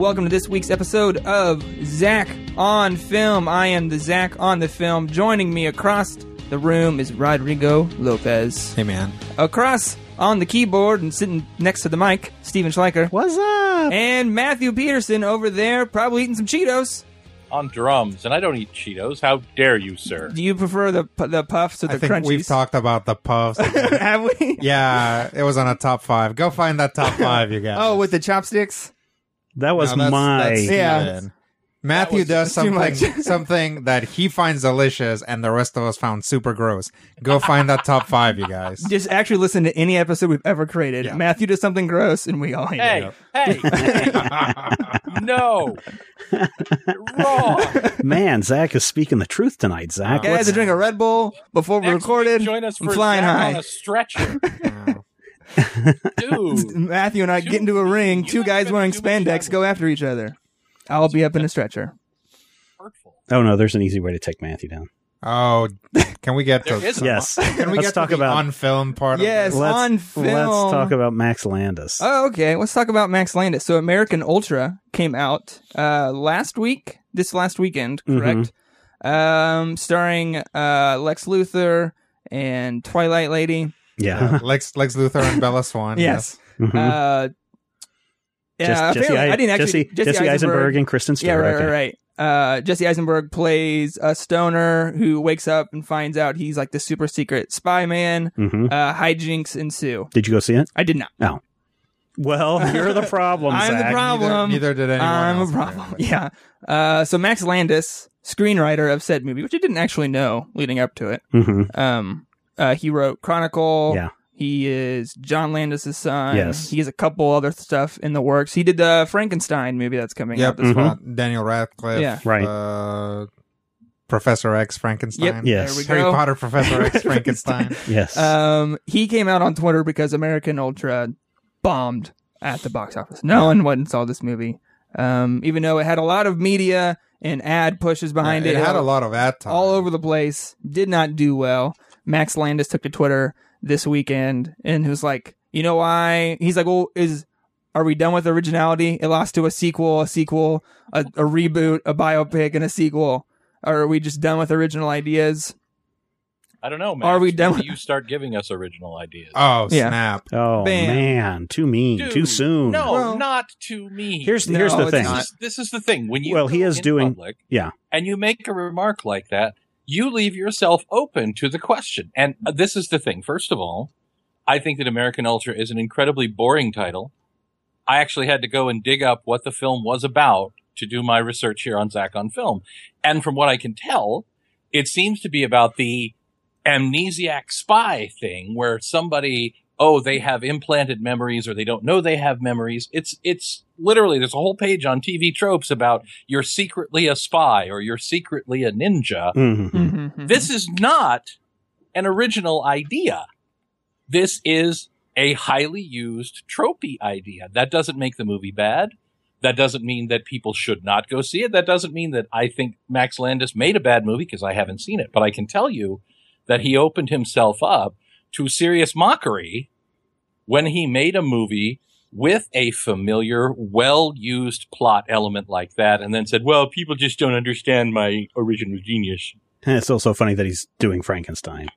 Welcome to this week's episode of Zach on Film. I am the Zach on the Film. Joining me across the room is Rodrigo Lopez. Hey, man. Across on the keyboard and sitting next to the mic, Steven Schleicher. What's up? And Matthew Peterson over there, probably eating some Cheetos. on drums, and I don't eat Cheetos. How dare you, sir? Do you prefer the the puffs or the I think crunchies? we've talked about the puffs. Have we? yeah, it was on a top five. Go find that top five, you guys. Oh, with the chopsticks. That was No, that's- my. that's Yeah. Steven. Matthew was does too much. something something that he finds delicious, and the rest of us found super gross. Go find that top five, you guys. Just actually listen to any episode we've ever created. Yeah. Matthew does something gross, and we all hate it. Hey, hey, no, wrong. Man, Zach is speaking the truth tonight, Zach. I had to drink a Red Bull before we Next recorded. week, join us I'm for flying Zach high. on a stretcher. Dude. Matthew and I Two- get into a ring. Two guys guys wearing too spandex go after each other. I'll be up in a stretcher. Hurtful. Oh no, there's an easy way to take Matthew down. Oh, can we get to There is Yes. Can we Let's get talk to the about. on film part? Yes. Of this? let's, on film. let's talk about Max Landis. Oh, okay. Let's talk about Max Landis. So, American Ultra came out uh, last week, this last weekend, Mhm. correct? Um, starring uh, Lex Luthor and Twilight Lady. Yeah. Lex Lex Luthor and Bella Swan. Yes. Mhm. Uh, yeah, Just- Jesse, I, I didn't actually. Jesse, Jesse Eisenberg and Kristen Yeah, Stewart. right, okay. right, right. Uh, Jesse Eisenberg plays a stoner who wakes up and finds out he's like the super secret spy man. Mhm. Uh, hijinks ensue. Did you go see it? I did not. No. Well, you're the problem, I'm the problem. Neither, neither did anyone I'm else. a problem. Yeah. Uh, so Max Landis, screenwriter of said movie, which I didn't actually know leading up to it. Mhm. Um, uh, he wrote Chronicle. Yeah. He is John Landis' son. Yes. He has a couple other stuff in the works. He did the Frankenstein movie that's coming Yep. out this fall. uh, Daniel Radcliffe. Yeah. Right. Uh, Professor X Frankenstein. Yep. Yes. There we Harry. Potter Professor X Frankenstein. Yes. Um, he came out on Twitter because American Ultra bombed at the box office. No one went and saw this movie. Um, even though it had a lot of media and ad pushes behind it it, had a lot of ad time. all over the place. Did not do well. Max Landis took to Twitter this weekend and was like, "You know why?" He's like, "Well, is are we done with originality? It lost to a sequel, a sequel, a, a reboot, a biopic, and a sequel. Or are we just done with original ideas?" I don't know, man. Are we done with- You start giving us original ideas. Oh Yeah. snap! oh bam. man, too mean, Dude, too soon. No, Well- not too me. Here's No, here's the thing. this, is, this is the thing. When you Well, he is in doing- public Yeah. and you make a remark like that, you leave yourself open to the question. And this is the thing. First of all, I think that American Ultra is an incredibly boring title. I actually had to go and dig up what the film was about to do my research here on Zach on Film. And from what I can tell, it seems to be about the amnesiac spy thing where somebody oh they have implanted memories or they don't know they have memories it's it's literally there's a whole page on TV tropes about you're secretly a spy or you're secretly a ninja Mhm. Mhm. this is not an original idea this is a highly used tropey idea. That doesn't make the movie bad. That doesn't mean that people should not go see it. That doesn't mean that I think Max Landis made a bad movie because I haven't seen it. But I can tell you that he opened himself up to serious mockery when he made a movie with a familiar, well used plot element like that and then said, well, people just don't understand my original genius. And it's also funny that he's doing Frankenstein.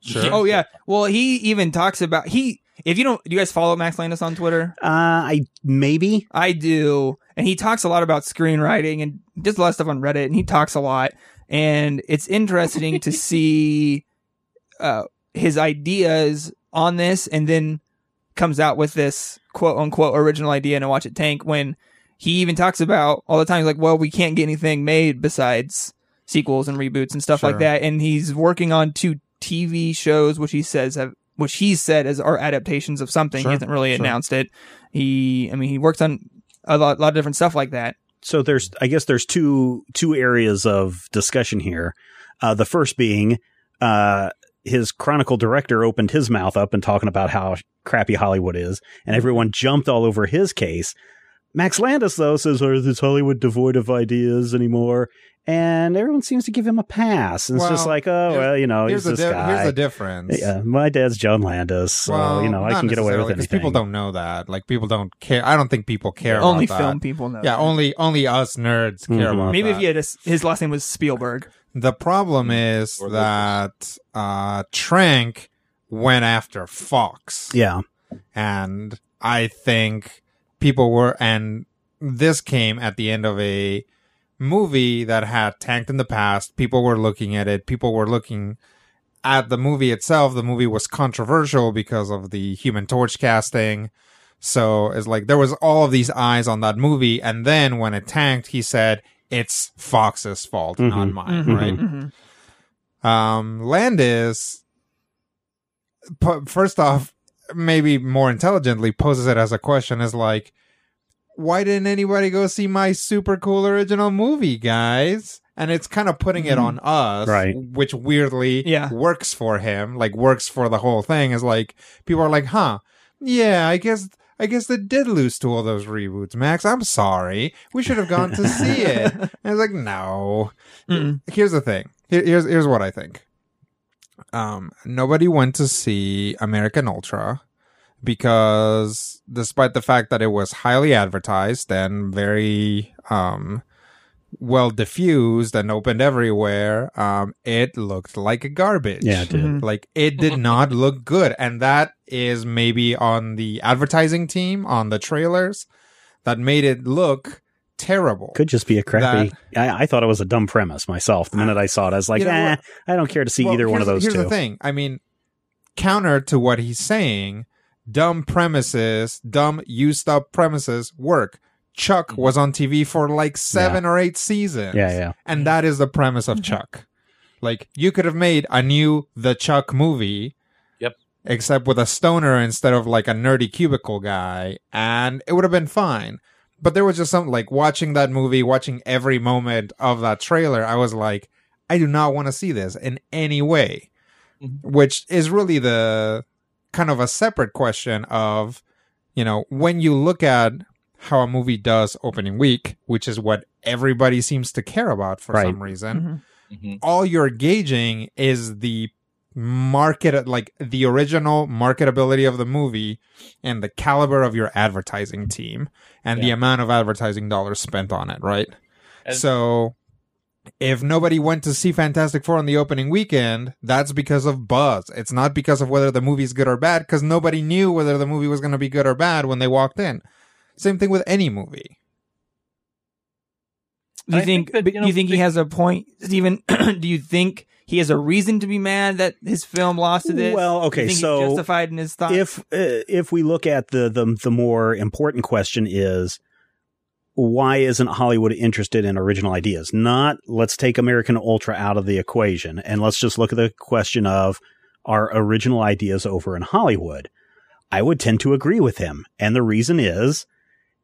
Sure. Oh yeah. Well, he even talks about he. If you don't, do you guys follow Max Landis on Twitter? Uh, I maybe. I do, and he talks a lot about screenwriting and does a lot of stuff on Reddit, and he talks a lot, and it's interesting to see uh, his ideas on this, and then comes out with this quote unquote original idea and watch it tank. When he even talks about all the time, he's like, "Well, we can't get anything made besides sequels and reboots and stuff like that," and he's working on two TV shows, which he says have. Which he said as are adaptations of something. Sure, He hasn't really sure. announced it. He, I mean, he works on a lot, lot of different stuff like that. So there's, I guess there's two two areas of discussion here. Uh, the first being, uh, his Chronicle director opened his mouth up and talking about how crappy Hollywood is, and everyone jumped all over his case. Max Landis though says, "Are is Hollywood devoid of ideas anymore?" And everyone seems to give him a pass. And it's just like, oh well, you know, here's he's this di- guy. here's the difference. Yeah, my dad's John Landis, so Well, you know I can get away with necessarily, 'cause anything. People don't know that. Like people don't care. I don't think people care. Only about film that. people know. Yeah, that. only only us nerds care Mhm. about. Maybe that. if you had a, his last name was Spielberg. The problem is Or that uh, Trank went after Fox, Yeah, and I think people were, and this came at the end of a movie that had tanked in the past. People were looking at it. People were looking at the movie itself. The movie was controversial because of the Human Torch casting. So it's like there was all of these eyes on that movie, and then when it tanked, he said it's Fox's fault, not Mhm. mine, Mhm. right? Mhm. Um, Landis, pu- first off, maybe more intelligently poses it as a question is like, why didn't anybody go see my super cool original movie, guys? And it's kind of putting it on us, Right. Which weirdly Yeah. works for him, like works for the whole thing. Is like people are like, huh, yeah, I guess. I guess they did lose to all those reboots, Max. I'm sorry. We should have gone to see it. And was like, no. Mm-mm. Here's the thing. Here, here's here's what I think. Um, nobody went to see American Ultra because, despite the fact that it was highly advertised and very um well diffused and opened everywhere, um, it looked like garbage. yeah, it did. Mhm. Like it did not look good. And that is maybe on the advertising team, on the trailers, that made it look terrible. Could just be a crappy. I, I thought it was a dumb premise myself. The minute I saw it, I was like, You know eh, what? I don't care to see Well, either one of those Here's two. the thing. I mean, counter to what he's saying, dumb premises, dumb used up premises work. Chuck was on TV for like seven or eight seasons. Yeah, yeah. And that is the premise of Chuck. Like, you could have made a new The Chuck movie. Yep. Except with a stoner instead of like a nerdy cubicle guy. And it would have been fine. But there was just something like watching that movie, watching every moment of that trailer. I was like, I do not want to see this in any way. Mhm. Which is really the kind of a separate question of, you know, when you look at how a movie does opening week, which is what everybody seems to care about for Right. some reason, Mhm. Mhm. all you're gauging is the market, like the original marketability of the movie and the caliber of your advertising team and the amount of advertising dollars spent on it, right? And- so if nobody went to see Fantastic Four on the opening weekend, that's because of buzz. It's not because of whether the movie's good or bad, because nobody knew whether the movie was going to be good or bad when they walked in. Same thing with any movie. Do you think? think that, you do you know, think he has a point, Stephen? do you think he has a reason to be mad that his film lost to this? Well, Do okay, you think so justified in his thoughts. if uh, if we look at the, the the more important question is why isn't Hollywood interested in original ideas? Not let's take American Ultra out of the equation and let's just look at the question of are original ideas over in Hollywood? I would tend to agree with him. And the reason is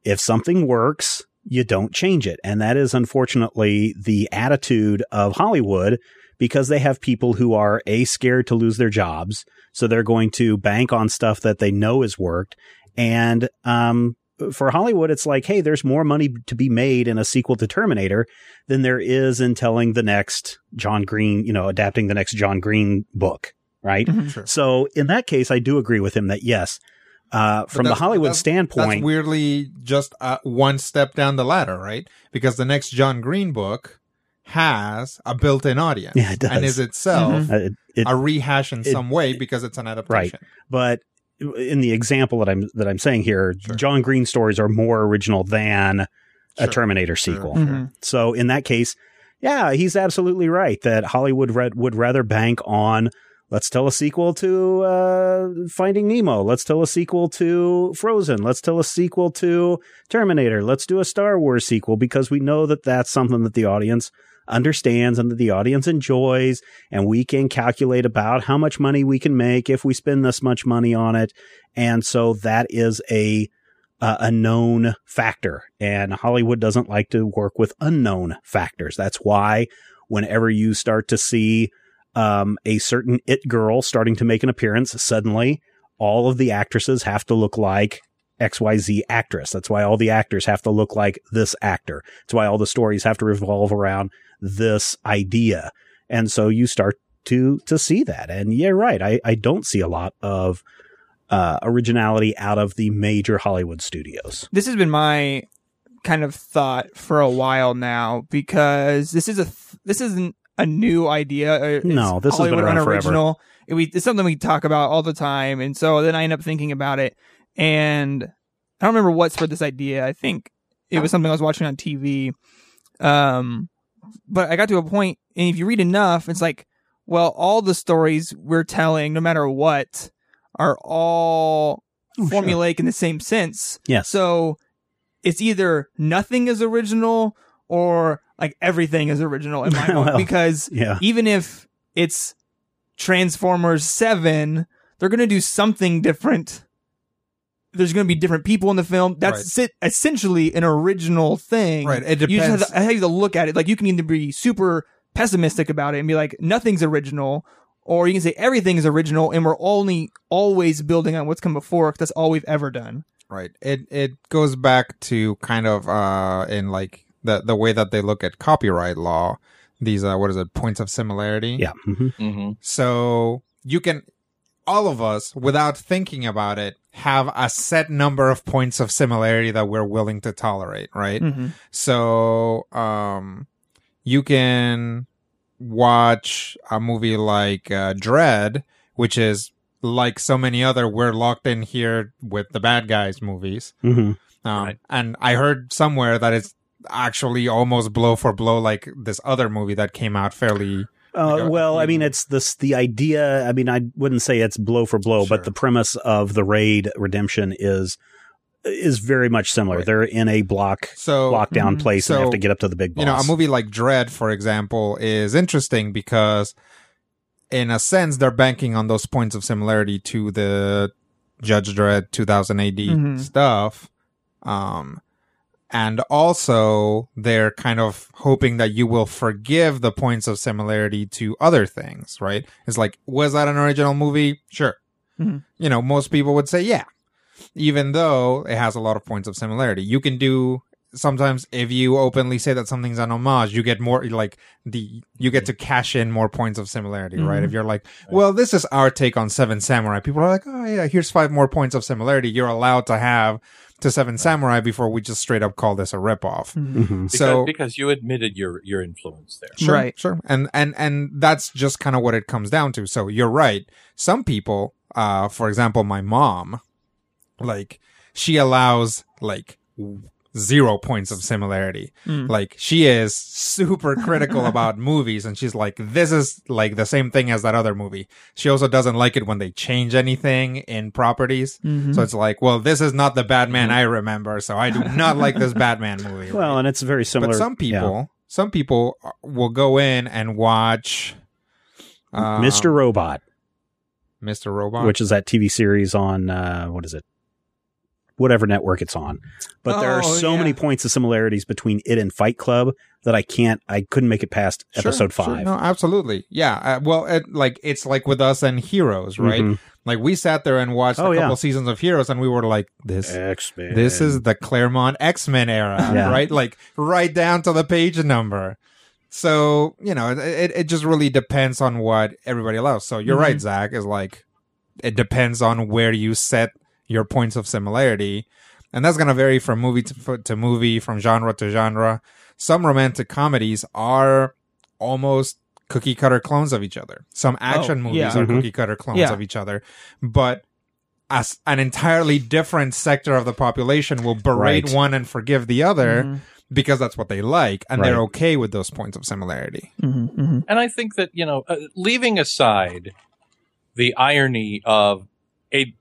if something works, you don't change it. And that is unfortunately the attitude of Hollywood because they have people who are a scared to lose their jobs. So they're going to bank on stuff that they know has worked. And, um, for Hollywood, it's like, hey, there's more money to be made in a sequel to Terminator than there is in telling the next John Green, you know, adapting the next John Green book, right? Mhm. Sure. So in that case, I do agree with him that yes, uh, from the Hollywood that's- standpoint, That's weirdly just uh, one step down the ladder, right? Because the next John Green book has a built-in audience, Yeah, it does. and is itself Mhm. uh, it, it- a rehash in it- some way because it's an adaptation. Right. but in the example that I'm that I'm saying here, Sure. John Green stories are more original than a Sure. Terminator Sure, sequel. sure. Mhm. So in that case, yeah, he's absolutely right that Hollywood read, would rather bank on let's tell a sequel to uh, Finding Nemo, let's tell a sequel to Frozen, let's tell a sequel to Terminator, let's do a Star Wars sequel because we know that that's something that the audience understands and that the audience enjoys and we can calculate about how much money we can make if we spend this much money on it. And so that is a uh, a known factor and hollywood doesn't like to work with unknown factors. That's why whenever you start to see um, a certain it girl starting to make an appearance suddenly all of the actresses have to look like xyz actress. That's why all the actors have to look like this actor. It's why all the stories have to revolve around this idea. And so you start to to see that. And yeah right. I i don't see a lot of uh originality out of the major hollywood studios. This has been my kind of thought for a while now because this is a th- this isn't a new idea. uh, It's No, this has been Hollywood around forever. unoriginal. It- we, it's something we talk about all the time, and so then I end up thinking about it, and I don't remember what spread this idea. I think it was something I was watching on TV. Um, but I got to a point, and if you read enough, it's like, well, all the stories we're telling, no matter what, are all Oh, sure. formulaic in the same sense. yes So it's either nothing is original or like everything is original in my mind. Well, because yeah even if it's Transformers 7, they're going to do something different. There's going to be different people in the film. That's si- essentially an original thing. Right. It You just have depends. to, I have to look at it. Like you can either be super pessimistic about it and be like, nothing's original, or you can say everything is original and we're only always building on what's come before because that's all we've ever done. Right. It it goes back to kind of uh in like the the way that they look at copyright law. These uh what is it points of similarity. yeah hmm hmm So you can all of us without thinking about it have a set number of points of similarity that we're willing to tolerate. Right. Mm-hmm. So, um, you can watch a movie like uh, Dredd, which is like so many other we're locked in here with the bad guys movies. hmm Um, Right. and I heard somewhere that it's actually almost blow for blow like this other movie that came out fairly. Uh, well, I mean, it's this the idea. I mean, I wouldn't say it's blow for blow, Sure. but the premise of the raid redemption is is very much similar. Right. They're in a block So, lockdown Mhm. place and So, have to get up to the big boss. you know, a movie like Dredd, for example, is interesting because, in a sense, they're banking on those points of similarity to the Judge Dredd 2000 AD Mhm. stuff. Um, and also they're kind of hoping that you will forgive the points of similarity to other things, right? It's like, was that an original movie? Sure. Mhm. You know, most people would say, yeah, even though it has a lot of points of similarity. You can do sometimes if you openly say that something's an homage, you get more like the you get to cash in more points of similarity, right? Mhm. If you're like, well, this is our take on Seven Samurai, people are like, oh yeah, here's five more points of similarity. You're allowed to have to Seven Samurai before we just straight up call this a ripoff. Mm-hmm. Mhm. Because, So because you admitted your your influence there. Sure, Right. Sure. And and and that's just kind of what it comes down to. So you're right. Some people, uh, for example, my mom, like she allows like w- zero points of similarity. Mm. Like she is super critical about movies and she's like, this is like the same thing as that other movie. She also doesn't like it when they change anything in properties. Mhm. So it's like, well, this is not the Batman I remember, so I do not like this Batman movie. Well, and it's very similar. But some yeah. people, some people will go in and watch um, Mr. Robot, Mr. Robot. which is that TV series on uh, what is it? Whatever network it's on. But there are Oh, so yeah. many points of similarities between it and Fight Club that I can't, I couldn't make it past Sure, episode sure. five. No, absolutely. Yeah. Uh, well, it, like it's like with us and Heroes, right? Mhm. Like we sat there and watched Oh, a couple yeah. seasons of Heroes, and we were like, "This, X-Men. this is the Claremont X Men era, Yeah. right? Like right down to the page number." So you know, it, it it just really depends on what everybody loves. So you're right, Zach. Is like it depends on where you set your points of similarity, and that's gonna vary from movie to, to movie, from genre to genre. Some romantic comedies are almost cookie cutter clones of each other. Some action Oh, movies yeah. are Mhm. cookie cutter clones Yeah. of each other, but as an entirely different sector of the population will berate Right. one and forgive the other Mhm. because that's what they like and they're okay with those points of similarity. Mhm, mhm. And I think that, you know, uh, leaving aside the irony of a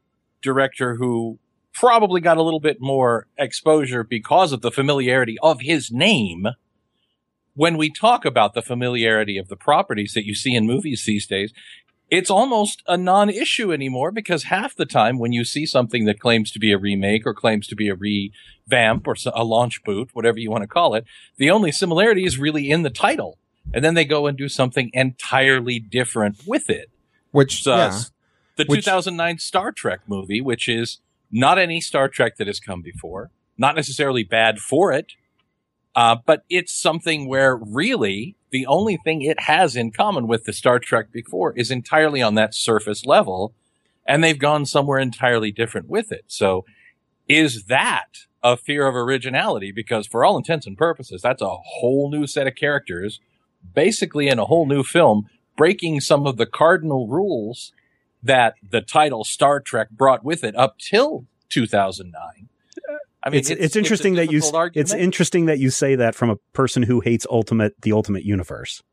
director who probably got a little bit more exposure because of the familiarity of his name, when we talk about the familiarity of the properties that you see in movies these days, it's almost a non-issue anymore because half the time when you see something that claims to be a remake or claims to be a revamp or a launch boot, whatever you want to call it, the only similarity is really in the title. And then they go and do something entirely different with it. Which, So, yeah. The Which- 2009 Star Trek movie, which is not any Star Trek that has come before, not necessarily bad for it, uh, but it's something where really the only thing it has in common with the Star Trek before is entirely on that surface level, and they've gone somewhere entirely different with it. So, is that a fear of originality? Because for all intents and purposes, that's a whole new set of characters, basically in a whole new film, breaking some of the cardinal rules that the title Star Trek brought with it up till 2009. I mean, it's, it's, interesting a that you argument. it's interesting that you say that from a person who hates ultimate the ultimate universe.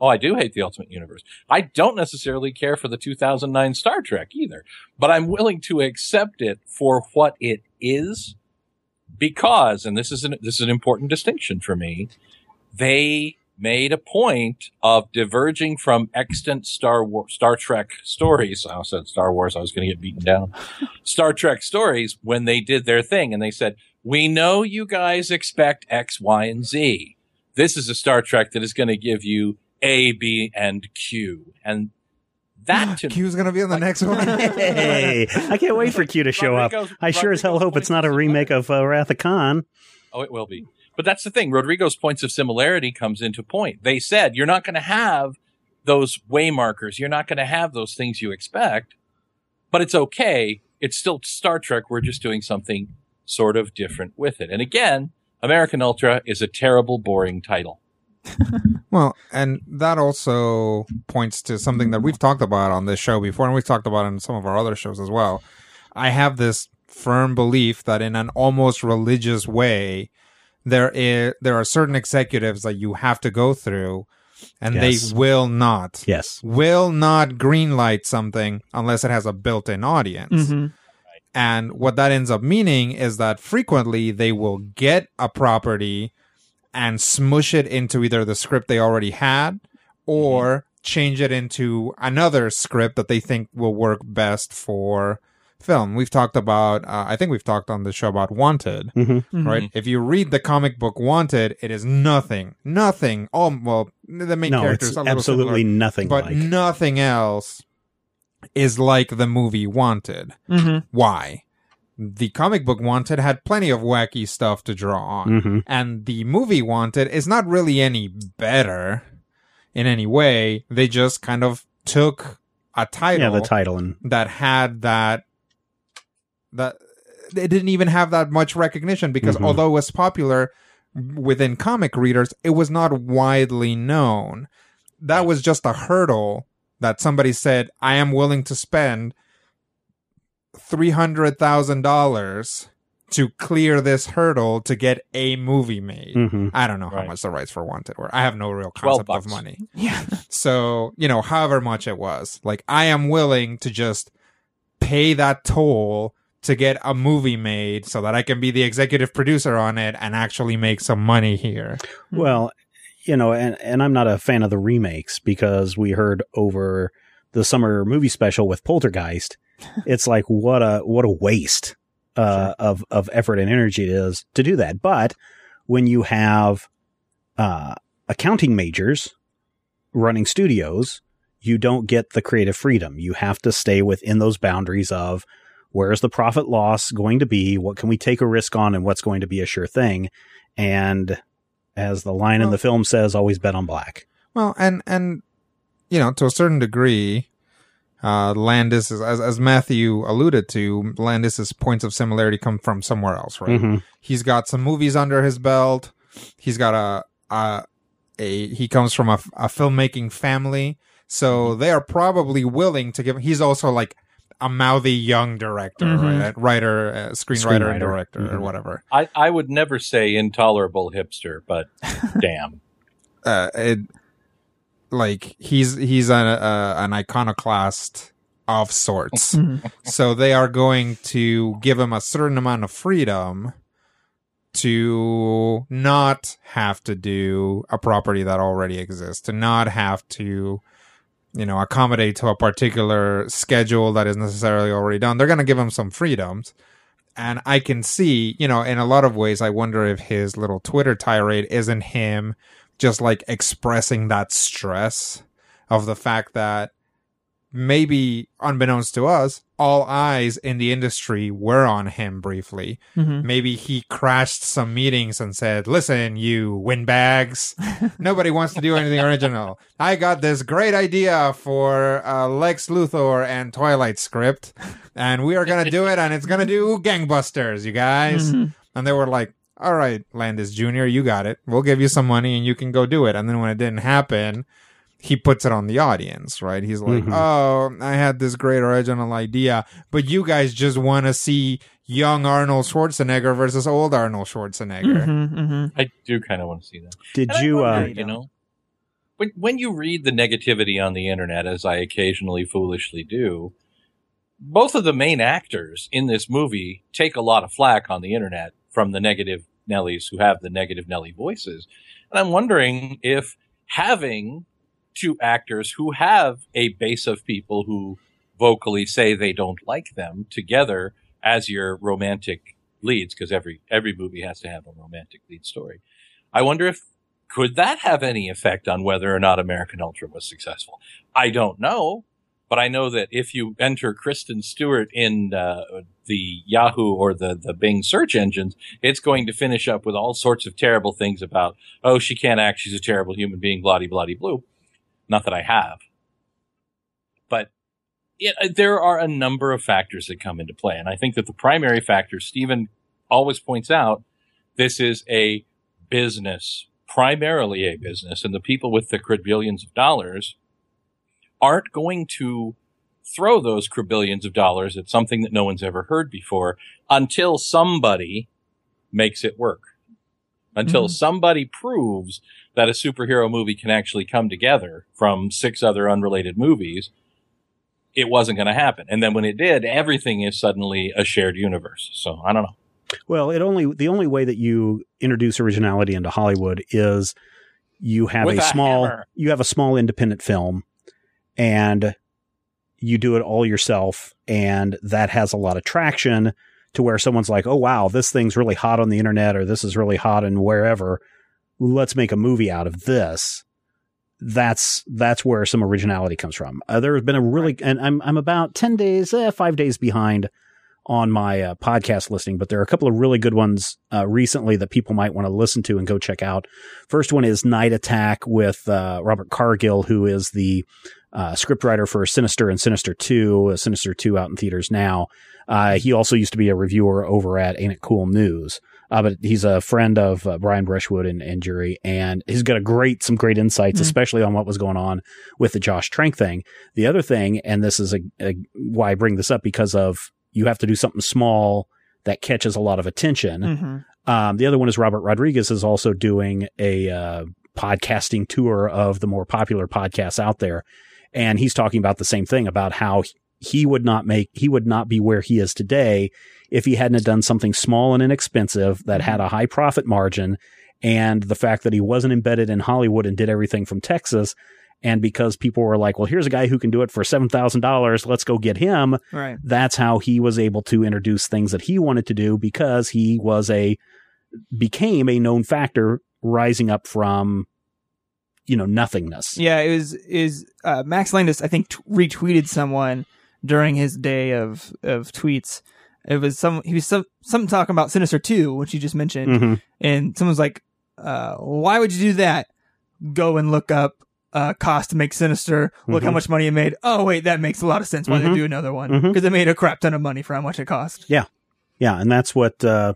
Oh, I do hate the Ultimate Universe. I don't necessarily care for the 2009 Star Trek either, but I'm willing to accept it for what it is because, and this is an, this is an important distinction for me, they made a point of diverging from extant Star War, Star Trek stories. I said Star Wars. I was going to get beaten down. Star Trek stories when they did their thing and they said, we know you guys expect X, Y, and Z. This is a Star Trek that is going to give you A, B, and Q. And that to Q's gonna be on the Like- next one. Hey, I can't wait for Q to show up. Rodrigo's- I sure as hell hope it's not a remake of uh, Wrath of Khan. Oh, it will be. But that's the thing. Rodrigo's points of similarity comes into point. They said you're not going to have those way markers. You're not going to have those things you expect, but it's okay. It's still Star Trek. We're just doing something sort of different with it. And again, American Ultra is a terrible, boring title. Well, and that also points to something that we've talked about on this show before, and we've talked about in some of our other shows as well. I have this firm belief that in an almost religious way, there is there are certain executives that you have to go through, and Yes. they will not Yes. will not greenlight something unless it has a built-in audience. Mhm. And what that ends up meaning is that frequently they will get a property and smush it into either the script they already had or change it into another script that they think will work best for film. We've talked about, uh, I think we've talked on the show about Wanted, hmm right? If you read the comic book Wanted, it is nothing, nothing. Oh, well, the main No, character it's is absolutely similar, nothing but like. nothing else is like the movie Wanted. Mhm. Why? The comic book Wanted had plenty of wacky stuff to draw on. Mhm. And the movie Wanted is not really any better in any way. They just kind of took a title Yeah, the title and that had that that it didn't even have that much recognition because Mhm. although it was popular within comic readers, it was not widely known. That was just a hurdle that somebody said, I am willing to spend three hundred thousand dollars to clear this hurdle to get a movie made. Mhm. I don't know how Right. much the rights for Wanted were. I have no real concept of money. Yeah. So, you know, however much it was, like I am willing to just pay that toll to get a movie made so that I can be the executive producer on it and actually make some money here. Well, you know, and and I'm not a fan of the remakes because we heard over the summer movie special with Poltergeist, it's like what a what a waste uh, of of effort and energy it is to do that. But when you have uh, accounting majors running studios, you don't get the creative freedom. You have to stay within those boundaries of where's the profit loss going to be, what can we take a risk on, and what's going to be a sure thing. And as the line in the film says, always bet on black. Well, and and you know, to a certain degree, uh, Landis is as as Matthew alluded to, Landis's points of similarity come from somewhere else, right? Mhm. He's got some movies under his belt. He's got a a, a he comes from a, a filmmaking family, so Mm-hmm. they are probably willing to give. He's also like a mouthy young director, Mhm. right? writer, uh, screenwriter, and director, or Mhm. whatever. I, I would never say intolerable hipster, but damn. uh, it, like he's he's an uh, an iconoclast of sorts. Mhm. so they are going to give him a certain amount of freedom to not have to do a property that already exists, to not have to you know accommodate to a particular schedule that is necessarily already done. They're going to give him some freedoms. And I can see, you know, in a lot of ways, I wonder if his little Twitter tirade isn't him just like expressing that stress of the fact that maybe unbeknownst to us, all eyes in the industry were on him briefly. Mhm. Maybe he crashed some meetings and said, listen, you windbags, nobody wants to do anything original. I got this great idea for uh, Lex Luthor and Twilight script, and we are going to do it, and it's going to do gangbusters, you guys. Mhm. And they were like, all right, Landis Jr., you got it. We'll give you some money and you can go do it. And then when it didn't happen, he puts it on the audience, right? He's like, Mhm. oh, I had this great original idea, but you guys just want to see young Arnold Schwarzenegger versus old Arnold Schwarzenegger. Mhm. Mhm. I do kind of want to see that. Did And you? wonder, Uh, you know, when when you read the negativity on the internet, as I occasionally foolishly do, both of the main actors in this movie take a lot of flack on the internet from the negative Nellies who have the negative Nelly voices, and I'm wondering if having two actors who have a base of people who vocally say they don't like them together as your romantic leads, because every every movie has to have a romantic lead story. I wonder if could that have any effect on whether or not American Ultra was successful? I don't know, but I know that if you enter Kristen Stewart in uh, the Yahoo or the the Bing search engines, it's going to finish up with all sorts of terrible things about oh she can't act, she's a terrible human being, bloody bloody blue. Not that I have, but it, uh, there are a number of factors that come into play, and I think that the primary factor Stephen always points out this is a business, primarily a business, and the people with the quadrillions of dollars aren't going to throw those quadrillions of dollars at something that no one's ever heard before until somebody makes it work. Until Mhm. somebody proves that a superhero movie can actually come together from six other unrelated movies, it wasn't going to happen. And then when it did, everything is suddenly a shared universe. So I don't know. Well, it only the only way that you introduce originality into Hollywood is you have With a a small hammer. you have a small independent film and you do it all yourself and that has a lot of traction to where someone's like, "Oh wow, this thing's really hot on the internet or this is really hot and wherever. Let's make a movie out of this." That's that's where some originality comes from. Uh, there has been a really and I'm I'm about 10 days, eh, 5 days behind on my uh, podcast listening, but there are a couple of really good ones uh, recently that people might want to listen to and go check out. First one is Night Attack with uh, Robert Cargill, who is the uh, scriptwriter for Sinister and Sinister 2, uh, Sinister 2 out in theaters now. Uh, he also used to be a reviewer over at Ain't It Cool News. Uh, but he's a friend of uh, Brian Brushwood and, and Jury, and he's got a great, some great insights, Mhm. especially on what was going on with the Josh Trank thing. The other thing, and this is a, a, why I bring this up because of you have to do something small that catches a lot of attention. Mhm. Um, the other one is Robert Rodriguez is also doing a uh, podcasting tour of the more popular podcasts out there, and he's talking about the same thing about how he would not make he would not be where he is today if he hadn't have done something small and inexpensive that had a high profit margin, and the fact that he wasn't embedded in Hollywood and did everything from Texas. And because people were like, well, here's a guy who can do it for $7,000. Let's go get him. Right. That's how he was able to introduce things that he wanted to do because he was a, became a known factor rising up from, you know, nothingness. Yeah, it was is uh, Max Landis. I think t- retweeted someone during his day of of tweets. It was some he was some something talking about Sinister Two, which you just mentioned, Mhm. and someone's like, uh, "Why would you do that? Go and look up uh, cost to make Sinister. Look how Mhm. much money it made. Oh wait, that makes a lot of sense. Why Mhm. they do another one because it made a crap ton of money for how much it cost. Yeah, yeah, and that's what uh,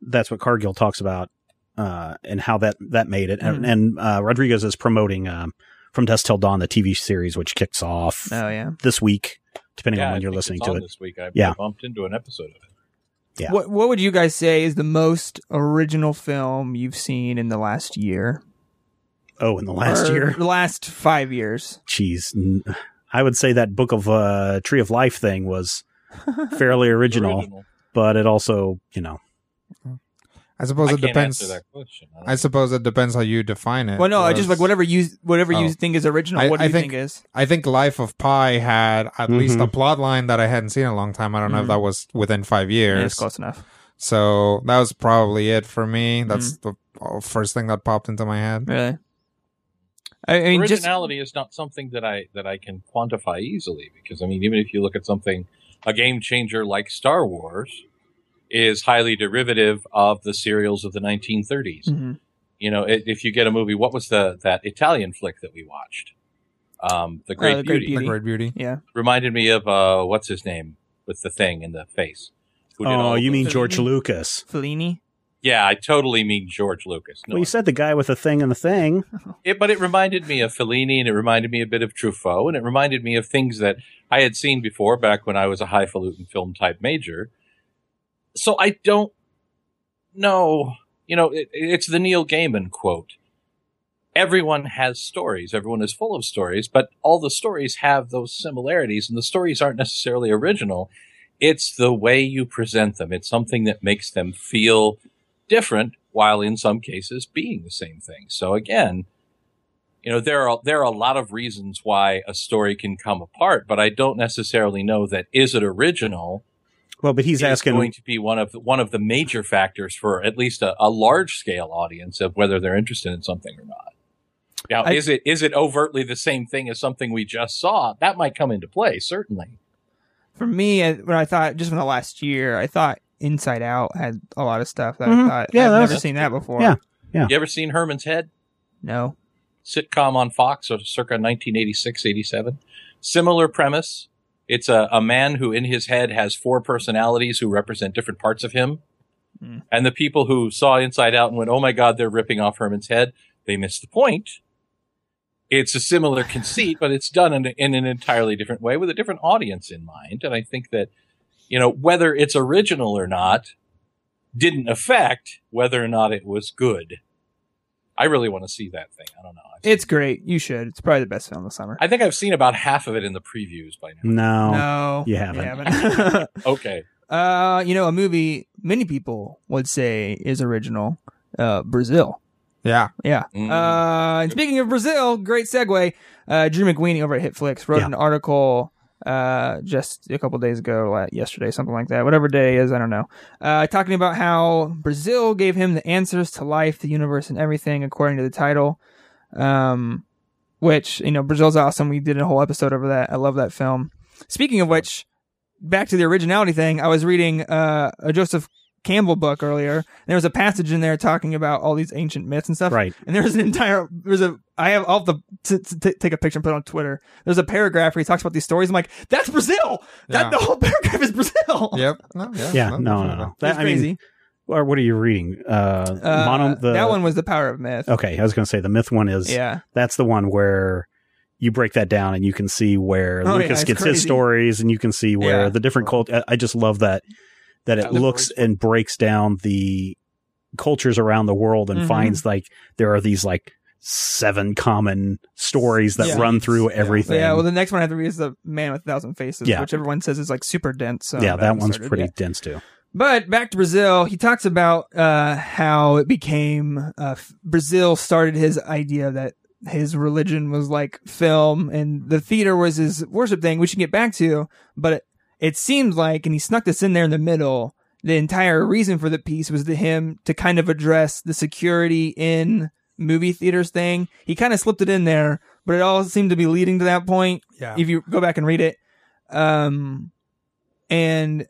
that's what Cargill talks about, uh, and how that that made it. And, Mhm. and uh, Rodriguez is promoting um, from Dusk Till Dawn, the TV series, which kicks off Oh yeah. this week, depending yeah, on I when you're listening it's to on it. this week. I, Yeah. Bumped into an episode of it. Yeah. What What would you guys say is the most original film you've seen in the last year? Oh, in the last Or year, the last five years. jeez, n- I would say that Book of uh, Tree of Life thing was fairly original, Original. but it also, you know, I suppose I it can't depends. answer that question. I I suppose it depends how you define it. Well, no, I just like whatever you whatever you Oh. think is original. I- what do I you think- think, is? I think Life of Pi had at least Mhm. a plot line that I hadn't seen in a long time. I don't know Mhm. if that was within five Yeah, years. it's close enough. So that was probably it for me. That's Mm-hmm. the uh, first thing that popped into my head. Really. I, I mean, just originality is not something that I that I can quantify easily because I mean even if you look at something a game changer like Star Wars is highly derivative of the serials of the 1930s. Mhm. You know, i- if you get a movie, what was the that Italian flick that we watched? Um, the Great The Great Beauty Beauty. The Great Beauty. yeah. reminded me of uh, what's his name with the thing in the face. Who did oh, all you those- mean Fellini? George Lucas? Fellini. Yeah, I totally mean George Lucas. No, well, you said the guy with the thing and the thing. It, but it reminded me of Fellini and it reminded me a bit of Truffaut and it reminded me of things that I had seen before back when I was a highfalutin film type major. So I don't know, you know, it, it's the Neil Gaiman quote. Everyone has stories. Everyone is full of stories, but all the stories have those similarities and the stories aren't necessarily original. It's the way you present them. It's something that makes them feel different while in some cases being the same thing. So again, you know, there are, there are a lot of reasons why a story can come apart, but I don't necessarily know that is it original Well, but he's is asking. going to be one of the, one of the major factors for at least a, a large scale audience of whether they're interested in something or not. Now, I- is it is it overtly the same thing as something we just saw? That might come into play, certainly. For me, I- when I thought just from the last year, I thought Inside Out had a lot of stuff that Mhm. I thought Yeah, I've never seen that before. Yeah. You ever seen Herman's Head? No. Sitcom on Fox, or circa 1986, 87. Similar premise. It's a, a man who in his head has four personalities who represent different parts of him. Hmm. And the people who saw Inside Out and went, oh my God, they're ripping off Herman's head, they missed the point. It's a similar conceit, but it's done in, in an entirely different way with a different audience in mind. And I think that, you know, whether it's original or not didn't affect whether or not it was good. I really want to see that thing. I don't know. I've It's great. You should. It's probably the best film this summer. I think I've seen about half of it in the previews by now. no, no, you haven't. haven't. Okay. uh, you know, a movie many people would say is original. Uh, Brazil. Yeah. Yeah. Mm. Uh, and speaking of Brazil, great segue. Uh, Drew McWeeny over at HitFix wrote Yeah. an article uh, just a couple days ago, uh, yesterday, something like that. Whatever day is, I don't know. Uh, talking about how Brazil gave him the answers to life, the universe, and everything, according to the title. Um, which you know, Brazil's awesome. We did a whole episode over that. I love that film. Speaking of which, back to the originality thing. I was reading uh, a Joseph Campbell book earlier. And there was a passage in there talking about all these ancient myths and stuff. Right. And there's an entire there's a I have all the have to t- t- take a picture and put it on Twitter. There's a paragraph where he talks about these stories. I'm like, that's Brazil. That Yeah. the whole paragraph is Brazil. Yep. No, yeah. Yeah, no, no, definitely. no. That's That, I mean, crazy. or what are you reading? Uh, Uh, mono, the, that one was the power of myth. Okay, I was going to say the myth one is Yeah. that's the one where you break that down and you can see where Oh, Lucas it's gets crazy. his stories and you can see where Yeah. the different cult. I- I just love that that it looks voice. and breaks down the cultures around the world and Mhm. finds like there are these like seven common stories that Yeah. run through everything. Yeah, well, the next one I have to read is the Man with a Thousand Faces, Yeah. which everyone says is like super dense. So yeah, that one's started pretty yet. dense too. But back to Brazil, he talks about uh, how it became uh, Brazil started his idea that his religion was like film and the theater was his worship thing, which we can get back to. But it, seemed like, and he snuck this in there in the middle, the entire reason for the piece was to him to kind of address the security in movie theaters thing. He kind of slipped it in there, but it all seemed to be leading to that point. Yeah. If you go back and read it. Um, and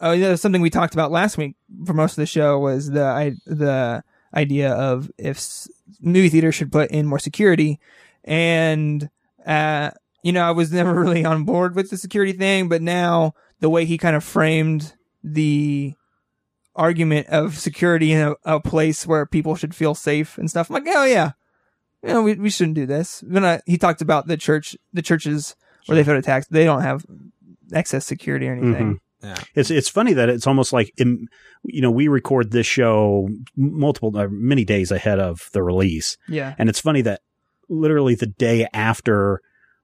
oh, yeah, something we talked about last week for most of the show was the I, the idea of if s- movie theaters should put in more security, and uh, you know, I was never really on board with the security thing, but now the way he kind of framed the argument of security in a, a place where people should feel safe and stuff, I'm like, oh yeah, you know, we, we shouldn't do this. Then I, he talked about the church, the churches where they've had attacks, they don't have excess security or anything. Mhm. It's it's funny that it's almost like im- you know we record this show multiple uh, many days ahead of the release, Yeah. and it's funny that literally the day after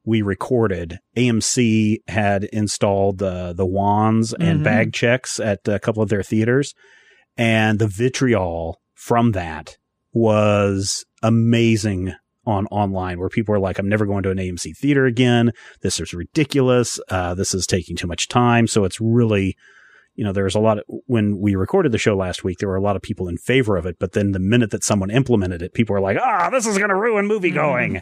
we recorded, AMC had installed uh, the wands and Mhm. bag checks at a couple of their theaters, and the vitriol from that was amazing on online where people are like, I'm never going to an AMC theater again. This is ridiculous. Uh, this is taking too much time. So it's really, you know, there's a lot of, when we recorded the show last week, there were a lot of people in favor of it. But then the minute that someone implemented it, people were like, ah, this is going to ruin movie going.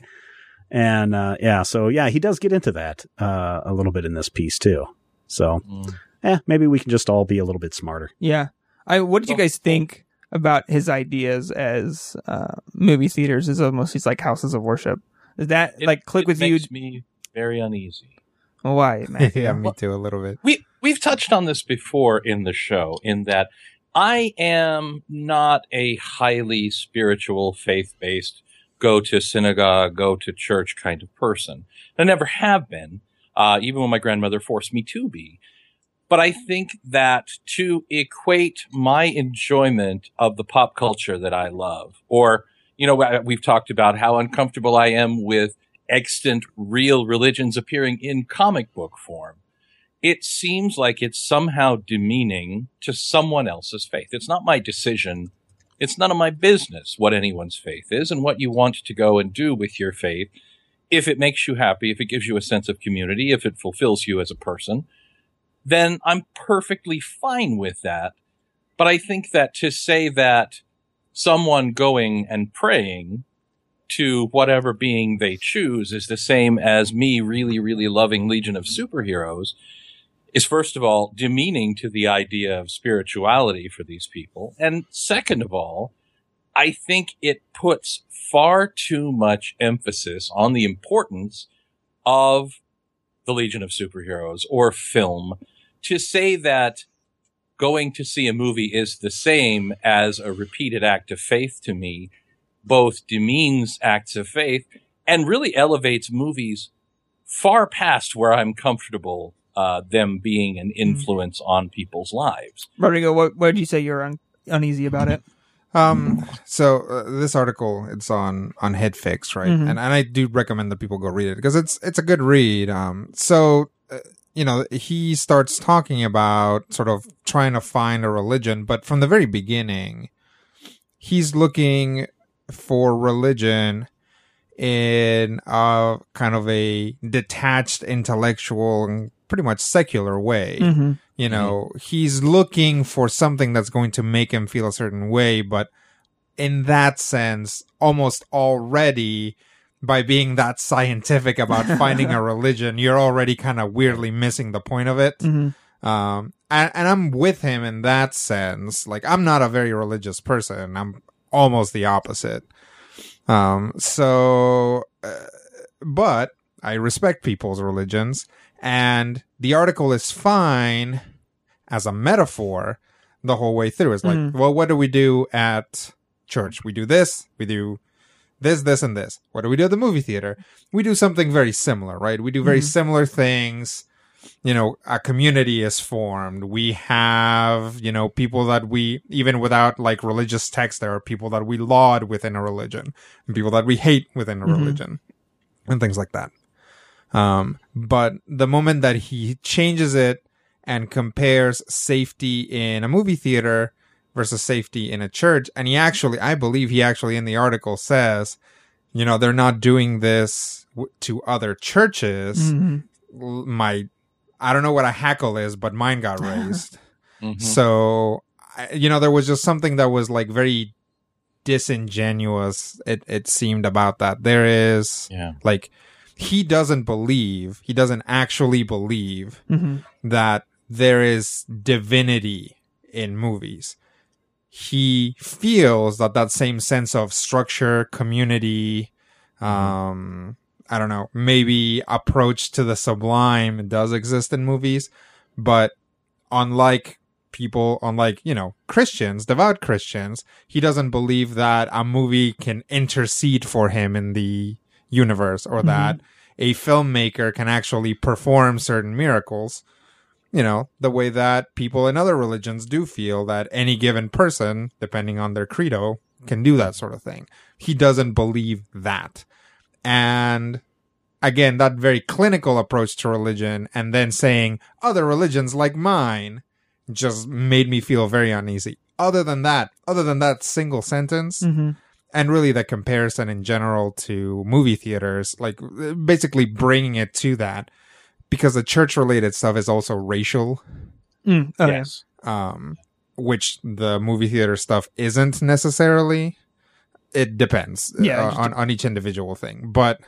And, uh, yeah, so yeah, he does get into that, uh, a little bit in this piece too. So, Mm. eh, maybe we can just all be a little bit smarter. Yeah. I what did you guys think about his ideas as uh, movie theaters as almost these like houses of worship? Does that It- like click it with you? me very uneasy. Why, yeah, me too, a little bit. We we've touched on this before in the show in that I am not a highly spiritual, faith-based, go to synagogue, go to church kind of person. I never have been, uh, even when my grandmother forced me to be. But I think that to equate my enjoyment of the pop culture that I love, or, you know, we've talked about how uncomfortable I am with extant real religions appearing in comic book form it seems like it's somehow demeaning to someone else's faith. It's not my decision. It's none of my business what anyone's faith is and what you want to go and do with your faith. If it makes you happy, if it gives you a sense of community, if it fulfills you as a person, then I'm perfectly fine with that. But I think that to say that someone going and praying to whatever being they choose is the same as me really, really loving Legion of Superheroes is first of all demeaning to the idea of spirituality for these people. And second of all, I think it puts far too much emphasis on the importance of the Legion of Superheroes or film to say that going to see a movie is the same as a repeated act of faith to me both demeans acts of faith and really elevates movies far past where I'm comfortable uh, them being an influence on people's lives. Rodrigo, what what did you say you're un- uneasy about it? Um, so uh, this article it's on on HitFix, right? Mhm. And and I do recommend that people go read it because it's it's a good read. Um, so uh, you know he starts talking about sort of trying to find a religion, but from the very beginning, he's looking for religion in a kind of a detached, intellectual, and pretty much secular way. Mm-hmm. you know he's looking for something that's going to make him feel a certain way but in that sense almost already by being that scientific about finding a religion you're already kind of weirdly missing the point of it. Mm-hmm. um and, and i'm with him in that sense. Like i'm not a very religious person. I'm almost the opposite. Um so uh, but i respect people's religions and the article is fine as a metaphor the whole way through it's like Mhm. well what do we do at church we do this we do this this and this what do we do at the movie theater we do something very similar right we do very Mhm. similar things you know, a community is formed. We have, you know, people that we, even without like religious texts, there are people that we laud within a religion and people that we hate within a Mhm. religion and things like that. Um, but the moment that he changes it and compares safety in a movie theater versus safety in a church, and he actually, I believe he actually in the article says, you know, they're not doing this w- to other churches. Mhm. My, I don't know what a hackle is, but mine got raised. Mhm. So, I- you know, there was just something that was like very disingenuous. It it seemed about that. There is yeah. like he doesn't believe, he doesn't actually believe Mhm. that there is divinity in movies. He feels that that same sense of structure, community, um, I don't know, maybe approach to the sublime does exist in movies, but unlike people, unlike, you know, Christians, devout Christians, he doesn't believe that a movie can intercede for him in the universe or that a filmmaker can actually perform certain miracles. You know, the way that people in other religions do feel that any given person, depending on their credo, can do that sort of thing. He doesn't believe that. And again, that very clinical approach to religion and then saying other religions like mine just made me feel very uneasy. Other than that, other than that single sentence, Mhm. And really the comparison in general to movie theaters, like basically bringing it to that, because the church related stuff is also racial, Mm. Yeah. yes. um, which the movie theater stuff isn't necessarily. It depends Yeah, uh, on, on each individual thing. But,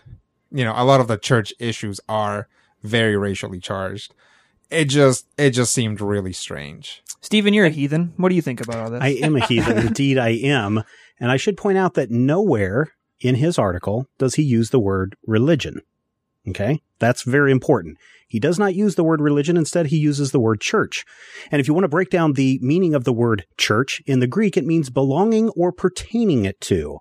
you know, a lot of the church issues are very racially charged. It just, it just seemed really strange. Stephen, you're a heathen. What do you think about all this? I am a heathen. Indeed, I am. And I should point out that nowhere in his article does he use the word religion. Okay. That's very important. He does not use the word religion. Instead, he uses the word church. And if you want to break down the meaning of the word church in the Greek, it means belonging or pertaining it to.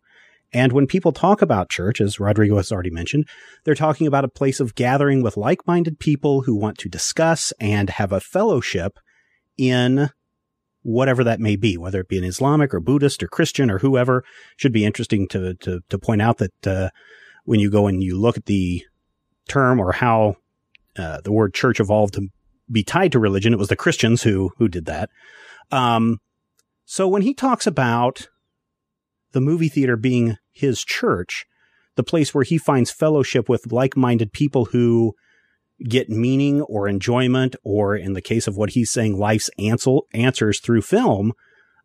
And when people talk about church, as Rodrigo has already mentioned, they're talking about a place of gathering with like minded people who want to discuss and have a fellowship in whatever that may be, whether it be an Islamic or Buddhist or Christian or whoever. Should be interesting to to to point out that uh, when you go and you look at the term or how uh, the word church evolved to be tied to religion, it was the Christians who who did that. Um, so when he talks about the movie theater being his church, the place where he finds fellowship with like-minded people who get meaning or enjoyment, or in the case of what he's saying, life's answer, answers through film,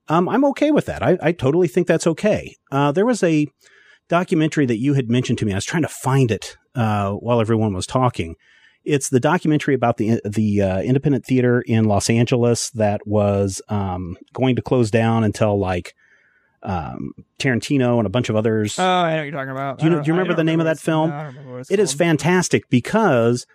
um, I'm okay with that. I, I totally think that's okay. Uh, there was a documentary that you had mentioned to me. I was trying to find it uh, while everyone was talking. It's the documentary about the the uh, independent theater in Los Angeles that was um, going to close down until like um, Tarantino and a bunch of others. oh, I know what you're talking about. Do you know- don't- you remember the name of that film? no, I don't remember what it's It is fantastic because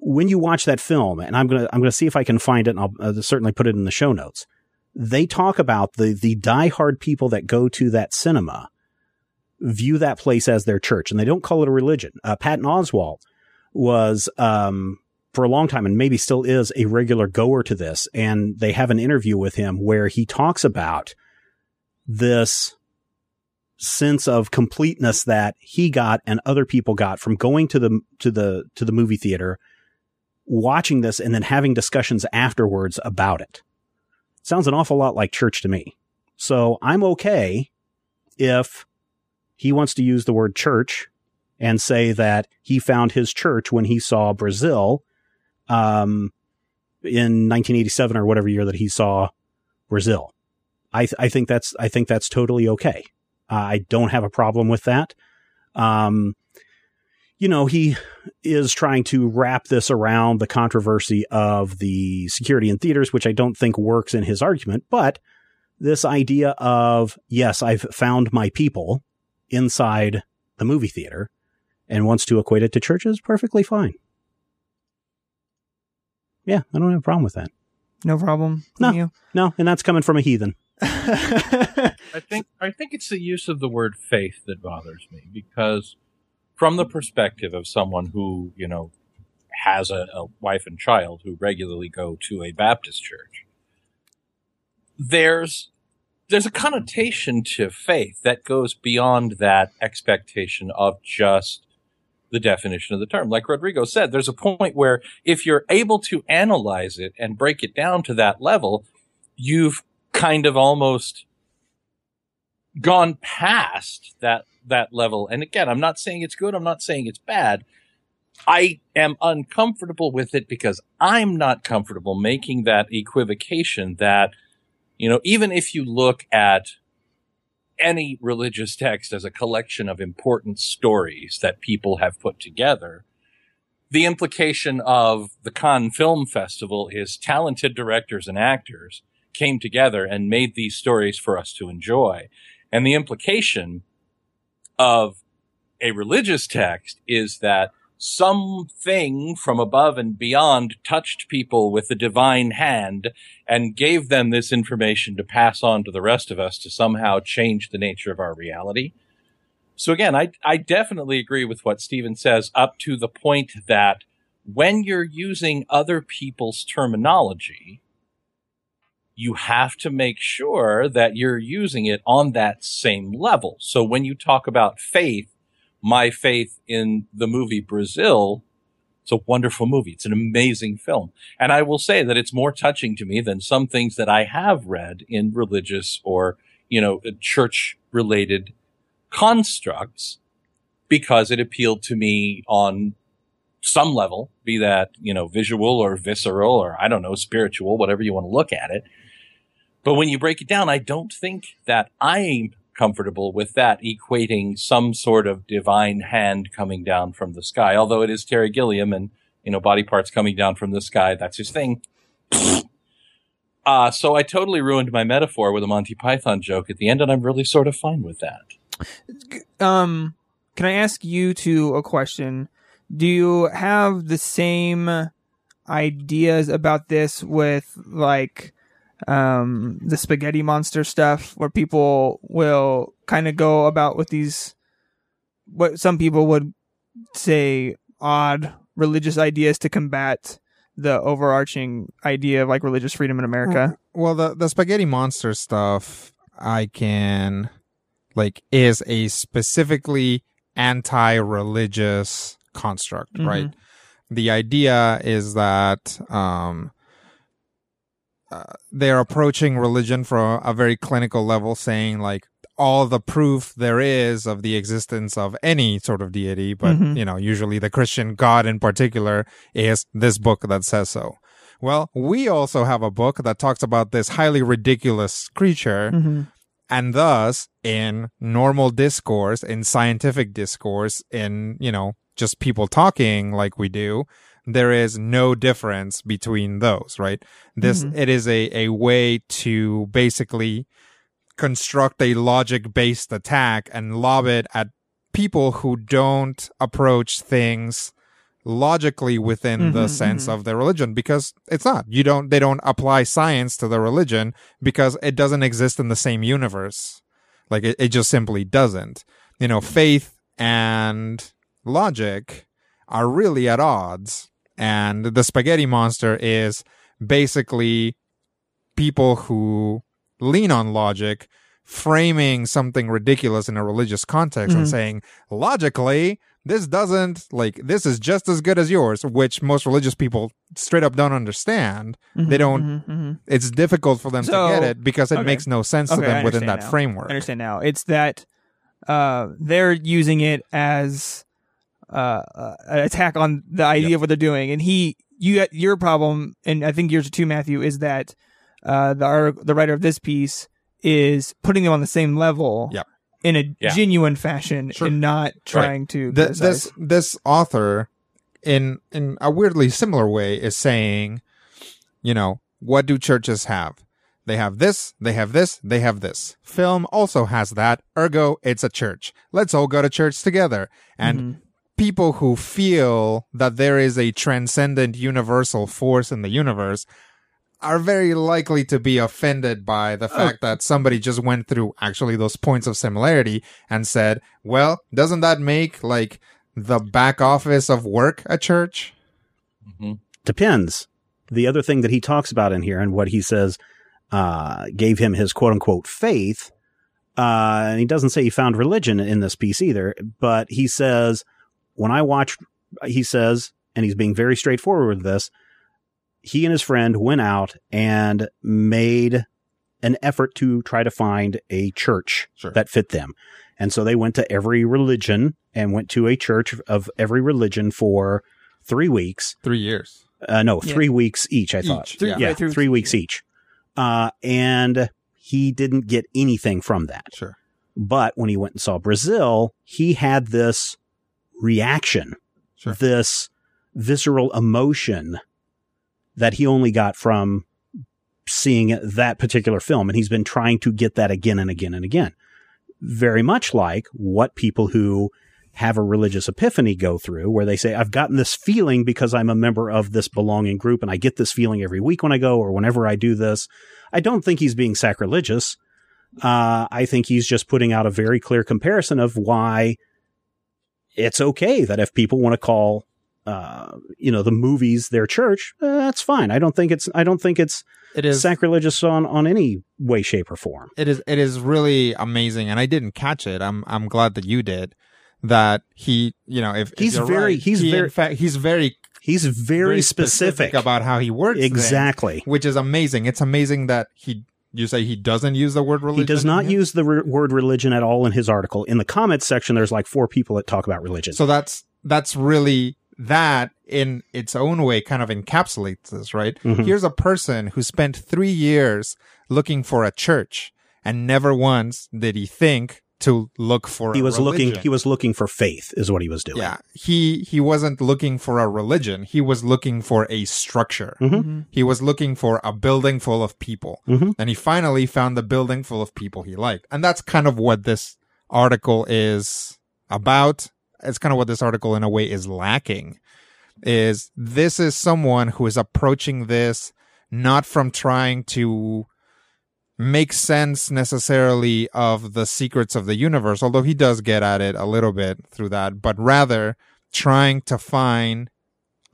when you watch that film, and I'm gonna I'm gonna see if I can find it, and I'll uh, certainly put it in the show notes. They talk about the the diehard people that go to that cinema view that place as their church, and they don't call it a religion. Uh, Patton Oswalt was um, for a long time, and maybe still is, a regular goer to this, and they have an interview with him where he talks about this sense of completeness that he got and other people got from going to the to the to the movie theater watching this and then having discussions afterwards about it. Sounds an awful lot like church to me. So i'm okay if he wants to use the word church and say that he found his church when he saw brazil um in 1987 or whatever year that he saw brazil. I th- i think that's i think that's totally okay. Uh, I don't have a problem with that. Um, you know, he is trying to wrap this around the controversy of the security in theaters, which I don't think works in his argument. But this idea of, yes, I've found my people inside the movie theater and wants to equate it to churches, perfectly fine. Yeah, I don't have a problem with that. No problem. No. you? No, and that's coming from a heathen. I think I think it's the use of the word faith that bothers me because from the perspective of someone who, you know, has a, a wife and child who regularly go to a Baptist church, there's there's a connotation to faith that goes beyond that expectation of just the definition of the term. Like Rodrigo said, there's a point where if you're able to analyze it and break it down to that level, you've kind of almost gone past that that level. And again, I'm not saying it's good. I'm not saying it's bad. I am uncomfortable with it because I'm not comfortable making that equivocation that, you know, even if you look at any religious text as a collection of important stories that people have put together, the implication of the Cannes Film Festival is talented directors and actors came together and made these stories for us to enjoy. And the implication of a religious text is that something from above and beyond touched people with the divine hand and gave them this information to pass on to the rest of us to somehow change the nature of our reality. So again, I, I definitely agree with what Stephen says up to the point that when you're using other people's terminology, you have to make sure that you're using it on that same level. So when you talk about faith, my faith in the movie Brazil, it's a wonderful movie. It's an amazing film. And I will say that it's more touching to me than some things that I have read in religious or, you know, church related constructs because it appealed to me on some level, be that, you know, visual or visceral or I don't know, spiritual, whatever you want to look at it. But when you break it down, I don't think that I'm comfortable with that equating some sort of divine hand coming down from the sky. Although it is Terry Gilliam and, you know, body parts coming down from the sky. That's his thing. uh, so I totally ruined my metaphor with a Monty Python joke at the end, and I'm really sort of fine with that. Um, can I ask you to a question? Do you have the same ideas about this with like um the spaghetti monster stuff where people will kind of go about with these what some people would say odd religious ideas to combat the overarching idea of like religious freedom in America. Well, the the spaghetti monster stuff, I can like is a specifically anti-religious construct, Mhm. right? The idea is that um uh, they're approaching religion from a very clinical level saying like all the proof there is of the existence of any sort of deity, but Mhm. you know, usually the Christian God in particular is this book that says so. Well, we also have a book that talks about this highly ridiculous creature Mhm. and thus in normal discourse in scientific discourse in you know just people talking like we do there is no difference between those right this Mhm. it is a a way to basically construct a logic based attack and lob it at people who don't approach things logically within the Mhm, sense mhm. of their religion because it's not you don't they don't apply science to the religion because it doesn't exist in the same universe like it, it just simply doesn't you know faith and logic are really at odds and the spaghetti monster is basically people who lean on logic framing something ridiculous in a religious context and Mhm. saying logically this doesn't like this is just as good as yours which most religious people straight up don't understand they Mhm, don't mhm, mhm. it's difficult for them So- to get it because it okay. makes no sense to Okay, I them within that now. framework I understand now. It's that uh, they're using it as uh, uh, an attack on the idea of what they're doing, and he, you, your problem, and I think yours too, Matthew, is that uh, the art- the writer of this piece is putting them on the same level, Yep. in a Yeah. genuine fashion, Sure. and not trying to Th- this this author in in a weirdly similar way is saying you know what do churches have? They have this they have this they have this. Film also has that. Ergo it's a church. Let's all go to church together. And Mhm. People who feel that there is a transcendent universal force in the universe are very likely to be offended by the fact that somebody just went through actually those points of similarity and said, well, doesn't that make like the back office of work a church? Mhm. Depends. The other thing that he talks about in here and what he says uh, gave him his quote unquote faith. Uh, and he doesn't say he found religion in this piece either, but he says, when I watched, he says, and he's being very straightforward with this, he and his friend went out and made an effort to try to find a church Sure. that fit them. And so they went to every religion and went to a church of every religion for three weeks. Three years. Uh, no, Yeah. three weeks each, I thought. Three- yeah. Yeah, right, three three weeks weeks each. Uh, and he didn't get anything from that. Sure. But when he went and saw Brazil, he had this reaction, Sure. this visceral emotion that he only got from seeing that particular film. And he's been trying to get that again and again and again. Very much like what people who have a religious epiphany go through, where they say, I've gotten this feeling because I'm a member of this belonging group and I get this feeling every week when I go or whenever I do this. I don't think he's being sacrilegious. Uh, I think he's just putting out a very clear comparison of why it's okay that if people want to call, uh, you know, the movies their church, uh, that's fine. I don't think it's, I don't think it's It is sacrilegious on, on any way, shape or form. it is it is really amazing and i didn't catch it i'm i'm glad that you did that he you know if if He's you're very- right, he's he, in very- fact he's very He's very, specific, about how he works things, exactly. which is amazing it's amazing that he you say he doesn't use the word religion He does not use the re- word religion at all in his article. In the comments section, there's like four people that talk about religion. so that's that's really that in its own way kind of encapsulates this right Mhm. here's a person who spent three years looking for a church and never once did he think to look for he a was looking, he was looking for faith is what he was doing. Yeah, he he wasn't looking for a religion. He was looking for a structure. Mhm. He was looking for a building full of people. Mhm. And he finally found the building full of people he liked. And that's kind of what this article is about. It's kind of what this article in a way is lacking. Is this is someone who is approaching this not from trying to make sense necessarily of the secrets of the universe, although he does get at it a little bit through that, but rather trying to find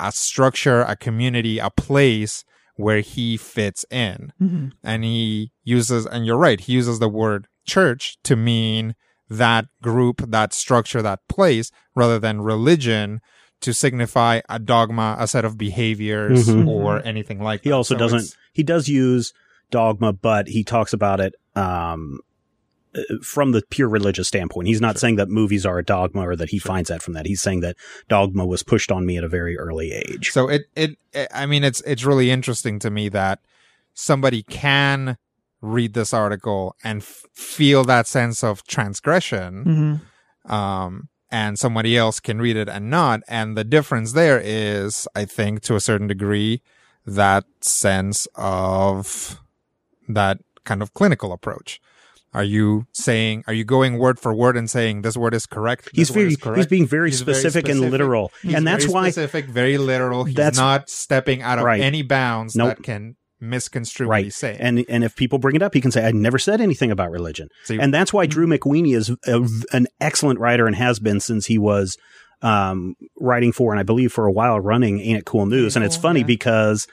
a structure, a community, a place where he fits in. Mhm. And he uses, and you're right, he uses the word church to mean that group, that structure, that place, rather than religion to signify a dogma, a set of behaviors, Mhm. or anything like He that. He also So doesn't, he does use dogma, but he talks about it, um, from the pure religious standpoint. He's not saying that movies are a dogma or that he finds that from that. He's saying that dogma was pushed on me at a very early age. So it, it, it, I mean, it's, it's really interesting to me that somebody can read this article and f- feel that sense of transgression. Mhm. Um, and somebody else can read it and not. And the difference there is, I think, to a certain degree, that sense of that kind of clinical approach. Are you saying, are you going word for word and saying this word is correct? He's this word very, is correct? he's being very He's very specific and literal. He's and that's very why, specific, very literal. He's That's- not stepping out of Right. any bounds Nope. that can misconstrue what right. he's saying. And, and if people bring it up, he can say, I never said anything about religion. See- And that's why Drew McWeeny is a, an excellent writer and has been since he was um, writing for, and I believe for a while running Ain't It Cool News. and it's funny yeah. because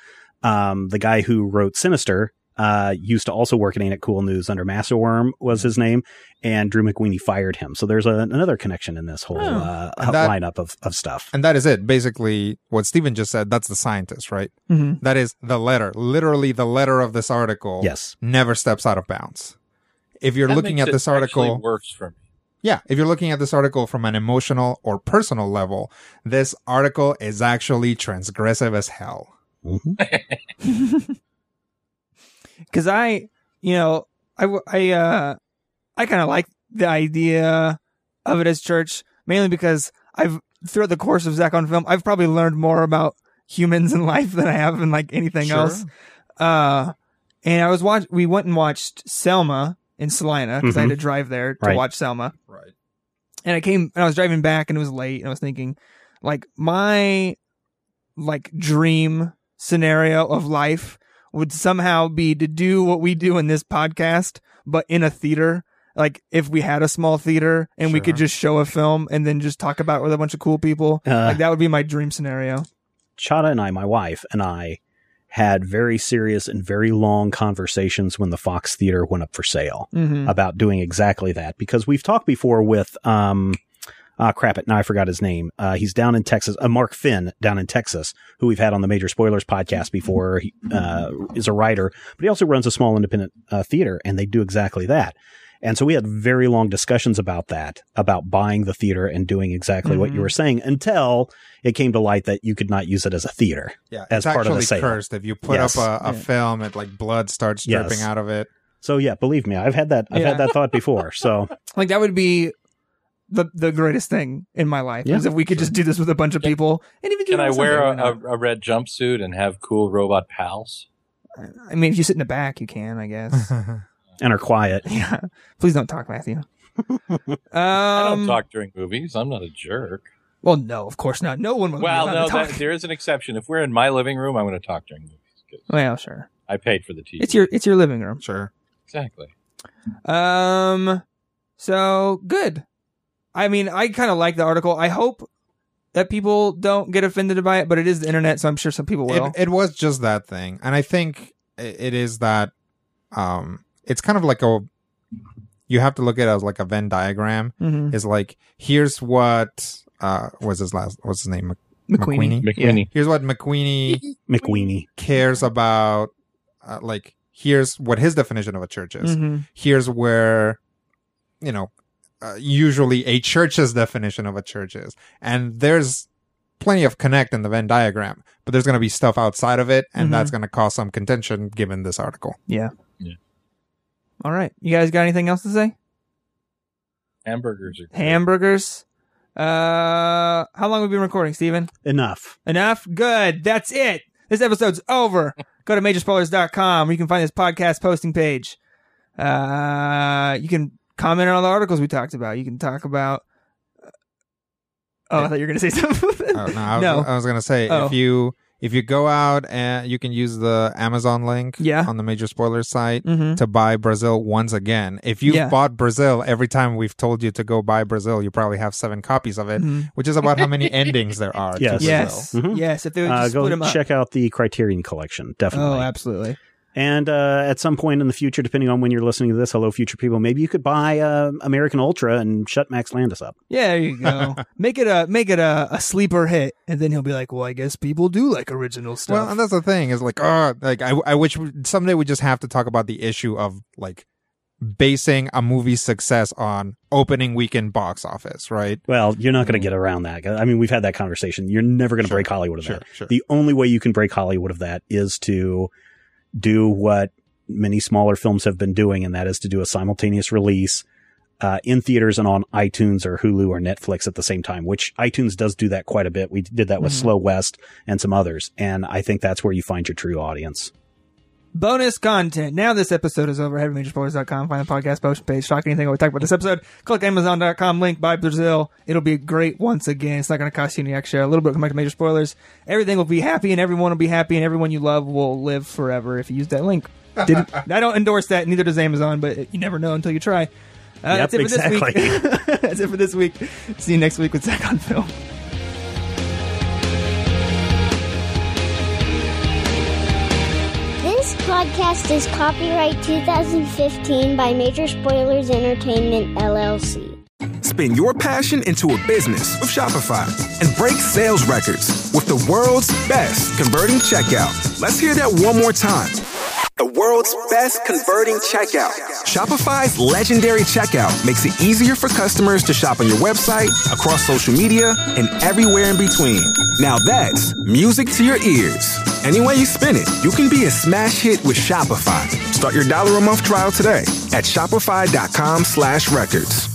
um, the guy who wrote Sinister uh, used to also work at Ain't It Cool News under Massawyrm was his name, and Drew McWeeny fired him. So there's a, another connection in this whole Oh. uh, that- lineup of, of stuff. and that is it. Basically, what Stephen just said, that's the scientist, right? Mhm. That is the letter. Literally, the letter of this article Yes. never steps out of bounds. If you're That looking makes at it this article, works for me. yeah, if you're looking at this article from an emotional or personal level, this article is actually transgressive as hell. Mhm. Cause I, you know, I I uh, I kind of like the idea of it as church, mainly because I've, throughout the course of Zach on film, I've probably learned more about humans and life than I have in like anything Sure. else. Uh, and I was watch, we went and watched Selma in Salina because I had Mhm. to drive there to Right. watch Selma. Right. and I came and I was driving back and it was late and I was thinking like my like dream scenario of life would somehow be to do what we do in this podcast but in a theater. Like if we had a small theater and we could just show a film and then just talk about it with a bunch of cool people Uh, like that would be my dream scenario. Chada and I, my wife and I, had very serious and very long conversations when the Fox Theater went up for sale mm-hmm. about doing exactly that because we've talked before with um Ah, crap it. Now I forgot his name. Uh, he's down in Texas. Uh, Mark Finn down in Texas, who we've had on the Major Spoilers podcast before. He uh, is a writer, but he also runs a small independent uh, theater, and they do exactly that. And so we had very long discussions about that, about buying the theater and doing exactly what you Mhm. were saying until it came to light that you could not use it as a theater. Yeah, as it's part of the actually sale. cursed. If you put Yes. up a, a Yeah. film, it like blood starts Yes. dripping out of it. So yeah, believe me, I've had that. I've Yeah. had that thought before. So Like that would be the the greatest thing in my life Yeah. is if we could just do this with a bunch of people and even do Can I wear a, a, a red jumpsuit and have cool robot pals? I mean, if you sit in the back, you can, I guess. and are quiet. yeah. Please don't talk, Matthew. um, I don't talk during movies. I'm not a jerk. Well, no, of course not. No one will. Well, no, that, there is an exception. If we're in my living room, I'm going to talk during movies. 'cause well, sure. I paid for the TV. It's your it's your living room. sure. exactly. Um, so good. I mean, I kind of like the article. I hope that people don't get offended by it, but it is the internet, so I'm sure some people will. It, it was just that thing, and I think it is that. Um, it's kind of like a. You have to look at it as like a Venn diagram. Mhm. Is like here's what uh was his last what's his name McQueenie. McQueenie. Here's what McQueenie McQueenie cares about. Uh, like here's what his definition of a church is. Mhm. here's where you know uh, usually a church's definition of a church is and there's plenty of connect in the venn diagram but there's going to be stuff outside of it and Mhm. that's going to cause some contention given this article Yeah. Yeah. All right. You guys got anything else to say? Hamburgers are good. Hamburgers. Uh, how long have we been recording, Steven? Enough. Enough? Good. That's it. This episode's over. Go to majorspoilers.com where you can find this podcast posting page. Uh, you can comment on all the articles we talked about. You can talk about. Oh, I thought you were going to say something. Oh, no, I was, No. I was gonna say Oh. if you if you go out and you can use the Amazon link Yeah. on the major spoilers site mm-hmm. to buy Brazil once again. If you've Yeah. bought Brazil every time we've told you to go buy Brazil, you probably have seven copies of it, which is about how many endings there are. to Yes. Brazil. Yes. Mhm. Yes. If they would Uh, just split go them up. check out the Criterion Collection. Definitely. Oh, absolutely. And uh, at some point in the future, depending on when you're listening to this, hello, future people, maybe you could buy uh, American Ultra and shut Max Landis up. Yeah, there you go. make it a make it a, a sleeper hit, and then he'll be like, "Well, I guess people do like original stuff." Well, and that's the thing is like, oh, like I, I wish someday we just have to talk about the issue of like basing a movie's success on opening weekend box office, right? Well, you're not going to get around that. I mean, we've had that conversation. You're never going to Sure, break Hollywood of sure, that. sure. The only way you can break Hollywood of that is to do what many smaller films have been doing, and that is to do a simultaneous release uh, in theaters and on iTunes or Hulu or Netflix at the same time, which iTunes does do that quite a bit. We did that with Mhm. Slow West and some others. And I think that's where you find your true audience. Bonus content. Now this episode is over. Head to majorspoilers.com. Find the podcast post page. Talk anything we talk about this episode. Click Amazon.com link. Buy Brazil. It'll be great once again. It's not going to cost you any extra. A little bit. Come back to Major Spoilers. Everything will be happy, and everyone will be happy, and everyone you love will live forever if you use that link. Didn't, I don't endorse that. Neither does Amazon, but you never know until you try. Uh, Yep, that's it for this week. that's it for this week. See you next week with Zach on Film. Podcast is copyright 2015 by Major Spoilers Entertainment, LLC. Spin your passion into a business with Shopify and break sales records with the world's best converting checkout. Let's hear that one more time. The world's best converting checkout. Shopify's legendary checkout makes it easier for customers to shop on your website, across social media, and everywhere in between. Now that's music to your ears. Any way you spin it, you can be a smash hit with Shopify. Start your dollar a month trial today at shopify.com slash records.